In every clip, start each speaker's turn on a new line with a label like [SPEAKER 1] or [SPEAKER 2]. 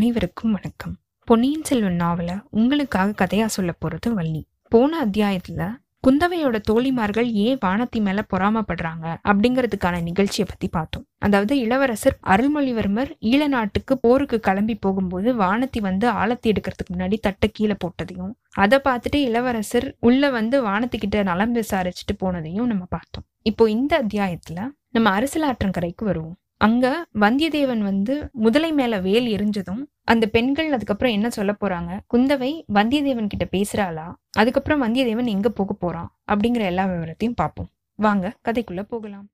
[SPEAKER 1] அனைவருக்கும் வணக்கம். பொன்னியின் செல்வன் நாவல உங்களுக்காக கதையா சொல்ல போறது வள்ளி. போன அத்தியாயத்துல குந்தவையோட தோழிமார்கள் ஏன் வானத்தி மேல பொறாமப்படுறாங்க அப்படிங்கிறதுக்கான நிகழ்ச்சியை பத்தி பார்த்தோம். அதாவது இளவரசர் அருள்மொழிவர்மர் ஈழ நாட்டுக்கு போருக்கு கிளம்பி போகும்போது வானத்தி வந்து ஆழத்தி எடுக்கிறதுக்கு முன்னாடி தட்டை கீழே போட்டதையும் அதை பார்த்துட்டு இளவரசர் உள்ள வந்து வானத்தி கிட்ட நலம் விசாரிச்சுட்டு போனதையும் நம்ம பார்த்தோம். இப்போ இந்த அத்தியாயத்துல நம்ம அரசலாற்றங்கரைக்கு வருவோம். அங்க வந்தியத்தேவன் வந்து முதலை மேல வேல் எரிஞ்சதும் அந்த பெண்கள் அதுக்கப்புறம் என்ன சொல்ல போறாங்க? குந்தவை வந்தியத்தேவன் கிட்ட பேசுறாளா? அதுக்கப்புறம் வந்தியத்தேவன் எங்க போக போறான்? அப்படிங்கிற எல்லா விவரத்தையும் பார்ப்போம். வாங்க கதைக்குள்ள போகலாம்.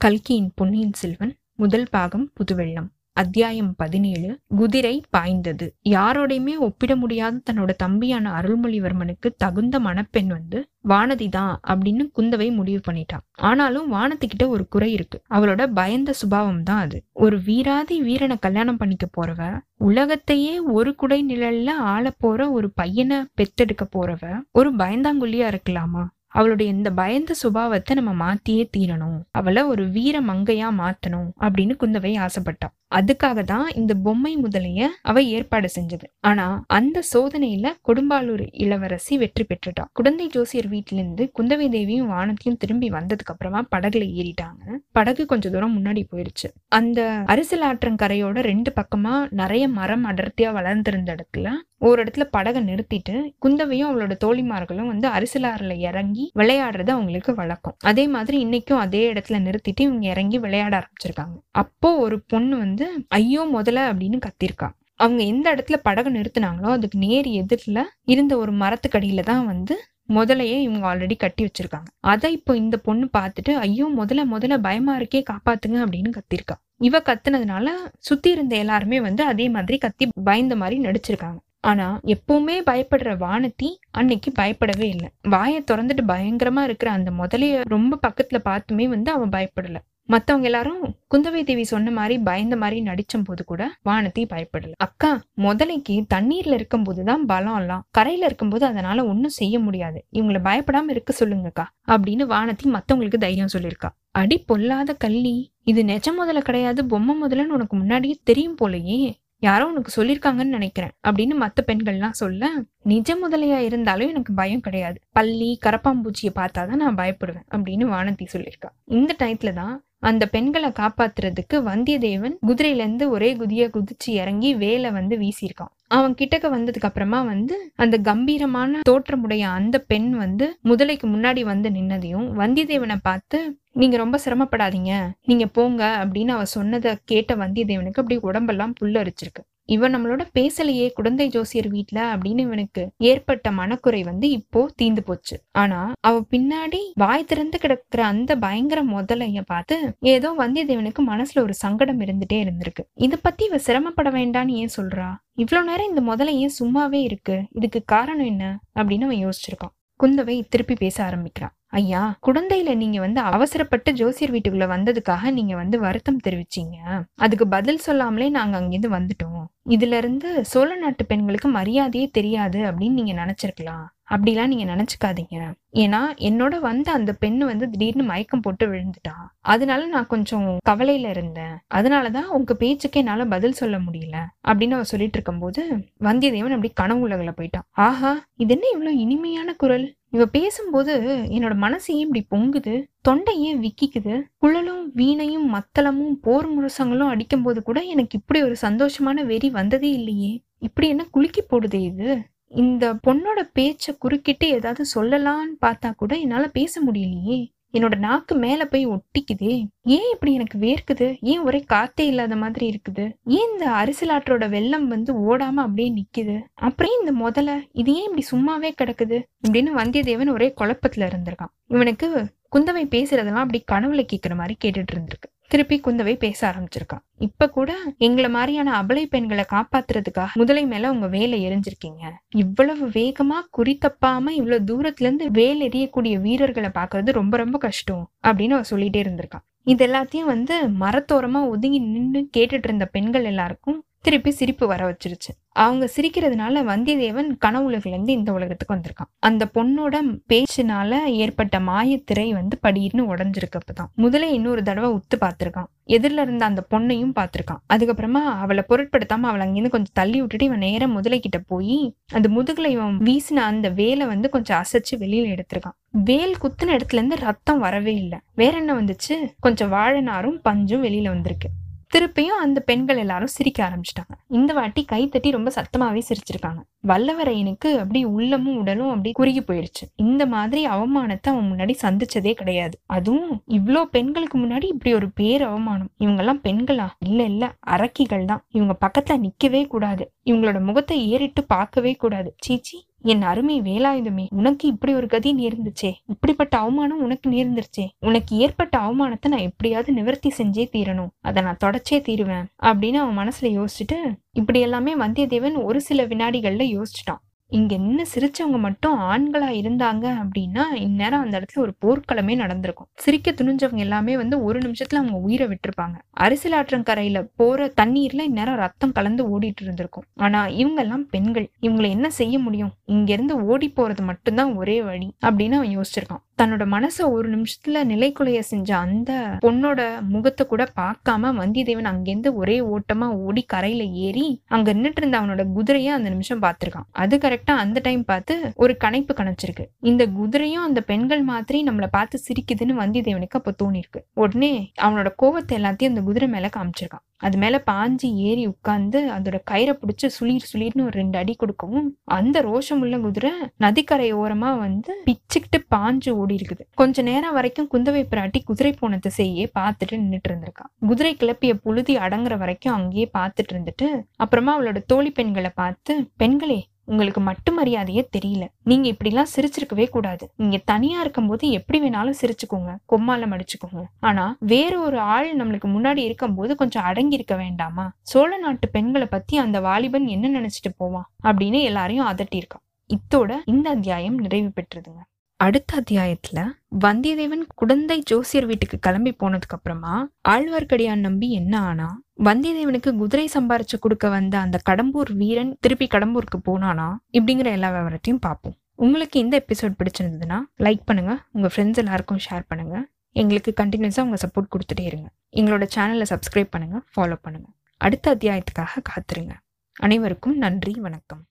[SPEAKER 1] கல்கியின் பொன்னியின் செல்வன் முதல் பாகம் புதுவெள்ளம். அத்தியாயம் பதினேழு குதிரை பாய்ந்தது. யாரோடையுமே ஒப்பிட முடியாத தன்னோட தம்பியான அருள்மொழிவர்மனுக்கு தகுந்த மணப்பெண் வந்து வானதி தான் அப்படின்னு குந்தவை முடிவு பண்ணிட்டான் ஆனாலும் வானத்துக்கிட்ட ஒரு குறை இருக்கு. அவளோட பயந்த சுபாவம் தான் அது. ஒரு வீராதி வீரனை கல்யாணம் பண்ணிக்க போறவ உலகத்தையே ஒரு குடை நிழல்ல ஆள போற ஒரு பையனை பெத்தெடுக்க போறவ ஒரு பயந்தாங்குழியா இருக்கலாமா? அவளுடைய இந்த பயந்த சுபாவத்தை நம்ம மாத்தியே தீரணும். அவளை ஒரு வீர மங்கையா மாத்தணும் அப்படின்னு குந்தவை ஆசைப்பட்டான் அதுக்காக தான் இந்த பொம்மை முதலைய அவ ஏற்பாடு செஞ்சது. ஆனா அந்த சோதனையில கொடும்பாலூர் இளவரசி வெற்றி பெற்றுட்டா. குழந்தை ஜோசியர் வீட்டுல இருந்து குந்தவை தேவியும் வானத்தையும் திரும்பி வந்ததுக்கு அப்புறமா படகுல ஏறிட்டாங்க. படகு கொஞ்ச தூரம் முன்னாடி போயிருச்சு. அந்த அரிசல் ஆற்றங்கரையோட ரெண்டு பக்கமா நிறைய மரம் அடர்த்தியா வளர்ந்திருந்த இடத்துல ஒரு இடத்துல படகை நிறுத்திட்டு குந்தவையும் அவளோட தோழிமார்களும் வந்து அரிசலாறுல இறங்கி விளையாடுறது அவங்களுக்கு வழக்கம். அதே மாதிரி இன்னைக்கும் அதே இடத்துல நிறுத்திட்டு இவங்க இறங்கி விளையாட ஆரம்பிச்சிருக்காங்க. அப்போ ஒரு பொண்ணு வந்து ஐயோ முதல்ல அப்படின்னு கத்திருக்கா. அவங்க எந்த இடத்துல படகு நிறுத்தினாங்களோ அதுக்கு நேர் எதிரில் இருந்த ஒரு மரத்துக்கடியில தான் வந்து முதலையே இவங்க ஆல்ரெடி கட்டி வச்சிருக்காங்க. அதை இப்போ இந்த பொண்ணு பார்த்துட்டு ஐயோ முதல்ல முதல்ல பயமா இருக்கே காப்பாத்துங்க அப்படின்னு கத்திருக்கா. இவ கத்துனதுனால சுத்தி இருந்த எல்லாருமே வந்து அதே மாதிரி கத்தி பயந்த மாதிரி நடிச்சிருக்காங்க. ஆனா எப்பவுமே பயப்படுற வானத்தி அன்னைக்கு பயப்படவே இல்லை. வாயை திறந்துட்டு பயங்கரமா இருக்கிற அந்த முதலைய ரொம்ப பக்கத்துல பார்த்துமே வந்து அவன் பயப்படல. மத்தவங்க எல்லாரும் குந்தவை தேவி சொன்ன மாதிரி பயந்த மாதிரி நடிச்சும் போது கூட வானத்தி பயப்படல. அக்கா முதலைக்கு தண்ணீர்ல இருக்கும் போதுதான் பலம் எல்லாம். கரையில இருக்கும்போது அதனால ஒன்னும் செய்ய முடியாது. இவங்களை பயப்படாம இருக்க சொல்லுங்கக்கா அப்படின்னு வானத்தி மத்தவங்களுக்கு தைரியம் சொல்லியிருக்கா. அடி பொல்லாத கள்ளி இது நெஜ முதல்ல கிடையாது பொம்மை முதலன்னு உனக்கு முன்னாடியே தெரியும் போலயே. யாரோ உனக்கு சொல்லியிருக்காங்கன்னு நினைக்கிறேன் அப்படின்னு மற்ற பெண்கள்லாம் சொல்ல நிஜ முதலையா இருந்தாலும் எனக்கு பயம் கிடையாது. பள்ளி கரப்பாம்பூச்சியை பார்த்தாதான் நான் பயப்படுவேன் அப்படின்னு வானதி சொல்லியிருக்கா. இந்த டயத்துல தான் அந்த பெண்களை காப்பாத்துறதுக்கு வந்தியத்தேவன் குதிரையில இருந்து ஒரே குதிய குதிச்சு இறங்கி வேலை வந்து வீசியிருக்கான். அவன் கிட்டக்க வந்ததுக்கு அப்புறமா வந்து அந்த கம்பீரமான தோற்றமுடைய அந்த பெண் வந்து முதலைக்கு முன்னாடி வந்து நின்னதையும் வந்தியத்தேவனை பார்த்து நீங்க ரொம்ப சிரமப்படாதீங்க. நீங்க போங்க அப்படின்னு அவ சொன்னதை கேட்ட வந்தியத்தேவனுக்கு அப்படி உடம்பெல்லாம் புல்லரிச்சிருக்கு. இவன் நம்மளோட பேசலையே குழந்தை ஜோசியர் வீட்டுல அப்படின்னு இவனுக்கு ஏற்பட்ட மனக்குறை வந்து இப்போ தீந்து போச்சு. ஆனா அவ பின்னாடி வாய் திறந்து கிடக்குற அந்த பயங்கர முதலைய பார்த்து ஏதோ வந்தியத்தேவனுக்கு மனசுல ஒரு சங்கடம் இருந்துட்டே இருந்திருக்கு. இத பத்தி இவ சிரமப்பட வேண்டான்னு ஏன் சொல்றா? இவ்வளவு நேரம் இந்த முதலை ஏன் சும்மாவே இருக்கு? இதுக்கு காரணம் என்ன? அப்படின்னு அவன் யோசிச்சிருக்கான். குந்தவை திருப்பி பேச ஆரம்பிக்கிறான் ஐயா குழந்தையில நீங்க வந்து அவசரப்பட்டு ஜோசியர் வீட்டுக்குள்ள வந்ததுக்காக நீங்க வந்து வருத்தம் தெரிவிச்சீங்க. அதுக்கு பதில் சொல்லாமலே நாங்க அங்கிருந்து வந்துட்டோம். இதுல இருந்து சோழ நாட்டு பெண்களுக்கு மரியாதையே தெரியாது அப்படின்னு நீங்க நினைச்சிருக்கலாம். அப்படிலாம் நீங்க நினைச்சுக்காதீங்க. ஏன்னா என்னோட வந்த அந்த பெண்ணு வந்து திடீர்னு மயக்கம் போட்டு விழுந்துட்டா. அதனால நான் கொஞ்சம் கவலையில இருந்தேன். அதனாலதான் உங்க பேச்சுக்கு என்னால பதில் சொல்ல முடியல அப்படின்னு அவ சொல்லிட்டு இருக்கும்போது வந்தியத்தேவன் அப்படி கனவு உலகில போயிட்டான். ஆஹா இது என்ன இவ்வளவு இனிமையான குரல்? இவ பேசும்போது என்னோட மனசு ஏன் இப்படி பொங்குது? தொண்டை ஏன் விக்கிக்குது? குழலும் வீணையும் மத்தளமும் போர் முரசங்களும் அடிக்கும் போது கூட எனக்கு இப்படி ஒரு சந்தோஷமான வெறி வந்ததே இல்லையே. இப்படி என்ன குலுக்கி போடுதே இது? இந்த பொண்ணோட பேச்சை குறுக்கிட்டு ஏதாவது சொல்லலான்னு பார்த்தா கூட என்னால பேச முடியலையே. என்னோட நாக்கு மேல போய் ஒட்டிக்குதே. ஏன் இப்படி எனக்கு வேர்க்குது? ஏன் ஒரே காத்தே இல்லாத மாதிரி இருக்குது? ஏன் இந்த அரிசலாற்றோட வெள்ளம் வந்து ஓடாம அப்படியே நிக்குது? அப்புறம் இந்த முதல்ல இது ஏன் இப்படி சும்மாவே கிடக்குது? அப்படின்னு வந்தியத்தேவன் ஒரே குழப்பத்துல இருந்திருக்கான். இவனுக்கு குந்தவை பேசுறதெல்லாம் அப்படி கனவுல கேட்குற மாதிரி கேட்டுட்டு இருந்திருக்கு. திருப்பி குந்தவை பேச ஆரம்பிச்சிருக்கான் இப்ப கூட எங்களை மாதிரியான அபலை பெண்களை காப்பாத்துறதுக்காக முதலை மேல உங்க வேலை எரிஞ்சிருக்கீங்க. இவ்வளவு வேகமா குறி தப்பாம இவ்வளவு தூரத்துல இருந்து வேல் எறியக்கூடிய வீரர்களை பாக்குறது ரொம்ப ரொம்ப கஷ்டம் அப்படின்னு அவ சொல்லிட்டே இருந்திருக்கான் இது எல்லாத்தையும் வந்து மரத்தோரமா ஒதுங்கி நின்று கேட்டுட்டு இருந்த பெண்கள் எல்லாருக்கும் திருப்பி சிரிப்பு வர வச்சிருச்சு. அவங்க சிரிக்கிறதுனால வந்தியத்தேவன் கனவுலகிலேருந்து இந்த உலகத்துக்கு வந்திருக்கான். அந்த பொண்ணோட பேச்சுனால ஏற்பட்ட மாயத்திரை வந்து படின்னு உடஞ்சிருக்கு அப்பதான். முதல்ல இன்னொரு தடவை உத்து பார்த்திருக்கான். எதிரில் இருந்த அந்த பொண்ணையும் பார்த்திருக்கான். அதுக்கப்புறமா அவளை பொருட்படுத்தாம அவளை அங்கேருந்து கொஞ்சம் தள்ளி விட்டுட்டு இவன் நேரம் முதலை கிட்ட போய் அந்த முதுகுல இவன் வீசின அந்த வேலை வந்து கொஞ்சம் அசைச்சு வெளியில எடுத்திருக்கான். வேல் குத்துன இடத்துல இருந்து ரத்தம் வரவே இல்லை. வேற என்ன வந்துச்சு? கொஞ்சம் வாழைநாரும் பஞ்சும் வெளியில வந்திருக்கு. திருப்பியும் அந்த பெண்கள் எல்லாரும் சிரிக்க ஆரம்பிச்சிட்டாங்க. இந்த வாட்டி கைத்தட்டி ரொம்ப சத்தமாவே சிரிச்சிருக்காங்க. வல்லவரையனுக்கு அப்படி உள்ளமும் உடலும் அப்படி குறுகி போயிடுச்சு இந்த மாதிரி அவமானத்தை அவன் முன்னாடி சந்திச்சதே கிடையாது. அதுவும் இவ்வளோ பெண்களுக்கு முன்னாடி இப்படி ஒரு பேர் அவமானம். இவங்கெல்லாம் பெண்களா? இல்ல இல்ல. அரக்கிகள் தான் இவங்க பக்கத்துல நிக்கவே கூடாது. இவங்களோட முகத்தை ஏறிட்டு பார்க்கவே கூடாது. சீச்சி என் அருமை வேலாயுதமே உனக்கு இப்படி ஒரு கதி நேர்ந்துச்சே. இப்படிப்பட்ட அவமானம் உனக்கு நேர்ந்துருச்சே. உனக்கு ஏற்பட்ட அவமானத்தை நான் எப்படியாவது நிவர்த்தி செஞ்சே தீரணும். அதை நான் தொடச்சே தீருவேன். அப்படின்னு அவன் மனசுல யோசிச்சுட்டு இப்படி எல்லாமே வந்தியத்தேவன் ஒரு சில வினாடிகள்ல யோசிச்சுட்டான். இங்க என்ன சிரிச்சவங்க மட்டும் ஆண்களா இருந்தாங்க அப்படின்னா இந்நேரம் அந்த இடத்துல ஒரு போர்க்களமே நடந்திருக்கும். சிரிக்க துணிஞ்சவங்க எல்லாமே வந்து ஒரு நிமிஷத்துல அவங்க உயிரை விட்டுருப்பாங்க. அரசியலாற்றங்கரையில போற தண்ணீர்ல இந்நேரம் ரத்தம் கலந்து ஓடிட்டு இருந்திருக்கும். ஆனா இவங்க எல்லாம் பெண்கள். இவங்களை என்ன செய்ய முடியும்? இங்க இருந்து ஓடி போறது மட்டும்தான் ஒரே வழி அப்படின்னு அவன் யோசிச்சிருக்கான். தன்னோட மனசை ஒரு நிமிஷத்துல நிலைக்குலைய செஞ்ச அந்த பொண்ணோட முகத்தை கூட பார்க்காம வந்தியத்தேவன் அங்கேருந்து ஒரே ஓட்டமா ஓடி கரையில ஏறி அங்க நின்னுட்டு இருந்த அவனோட குதிரையை அந்த நிமிஷம் பார்த்திருக்கான். அது கரெக்டா அந்த டைம் பார்த்து ஒரு கணைப்பு கணச்சிருக்கு. இந்த குதிரையும் அந்த பெண்கள் மாதிரி நம்மளை பார்த்து சிரிக்குதுன்னு வந்தியத்தேவனுக்கு அப்போ தோணிருக்கு உடனே அவனோட கோவத்தை எல்லாத்தையும் அந்த குதிரை மேல காமிச்சிருக்கான். அது மேல பாஞ்சு ஏறி உட்கார்ந்து அதோட கயிறை பிடிச்சு சுளிர் சுளிர்னு ஒரு ரெண்டு அடி கொடுக்கவும் அந்த ரோஷமுள்ள குதிரை நதிக்கரை ஓரமா வந்து பிச்சுக்கிட்டு பாஞ்சு ஓடி இருக்குது கொஞ்ச நேரம் வரைக்கும் குந்தவை பிராட்டி குதிரை போன திசையே பார்த்துட்டு நின்றுட்டு இருந்திருக்கா. குதிரை கிளப்பிய புழுதி அடங்குற வரைக்கும் அங்கேயே பார்த்துட்டு இருந்துட்டு அப்புறமா அவளோட தோழி பெண்களை பார்த்து பெண்களே உங்களுக்கு மட்டு மரியாதையே தெரியல. நீங்க இப்படிலாம் சிரிச்சிருக்கவே கூடாது. நீங்க தனியா இருக்கும்போது எப்படி வேணாலும் சிரிச்சுக்கோங்க. கொம்மால மடிச்சுக்கோங்க ஆனா வேற ஒரு ஆள் நம்மளுக்கு முன்னாடி இருக்கும்போது கொஞ்சம் அடங்கி இருக்க வேண்டாமா? சோழ நாட்டு பெண்களை பத்தி அந்த வாலிபன் என்ன நினைச்சிட்டு போவான்? அப்படின்னு எல்லாரையும் அதட்டியிருக்கான் இத்தோட இந்த அத்தியாயம் நிறைவு பெற்றதுங்க. அடுத்த அத்தியாயத்துல வந்தியத்தேவன் குடந்தை ஜோசியர் வீட்டுக்கு கிளம்பி போனதுக்கு அப்புறமா ஆழ்வார்க்கடியான் நம்பி என்ன ஆனா வந்தியத்தேவனுக்கு குதிரை சம்பாரிச்சு கொடுக்க வந்த அந்த கடம்பூர் வீரன் திருப்பி கடம்பூருக்கு போனானா இப்படிங்கிற எல்லா விவரத்தையும் பார்ப்போம். உங்களுக்கு இந்த எபிசோட் பிடிச்சிருந்ததுன்னா லைக் பண்ணுங்க உங்க ஃப்ரெண்ட்ஸ் எல்லாருக்கும் ஷேர் பண்ணுங்க. எங்களுக்கு கண்டினியூஸாக உங்கள் சப்போர்ட் கொடுத்துட்டே இருங்க. எங்களோட சேனலை சப்ஸ்கிரைப் பண்ணுங்க ஃபாலோ பண்ணுங்க. அடுத்த அத்தியாயத்துக்காக காத்துருங்க. அனைவருக்கும் நன்றி வணக்கம்.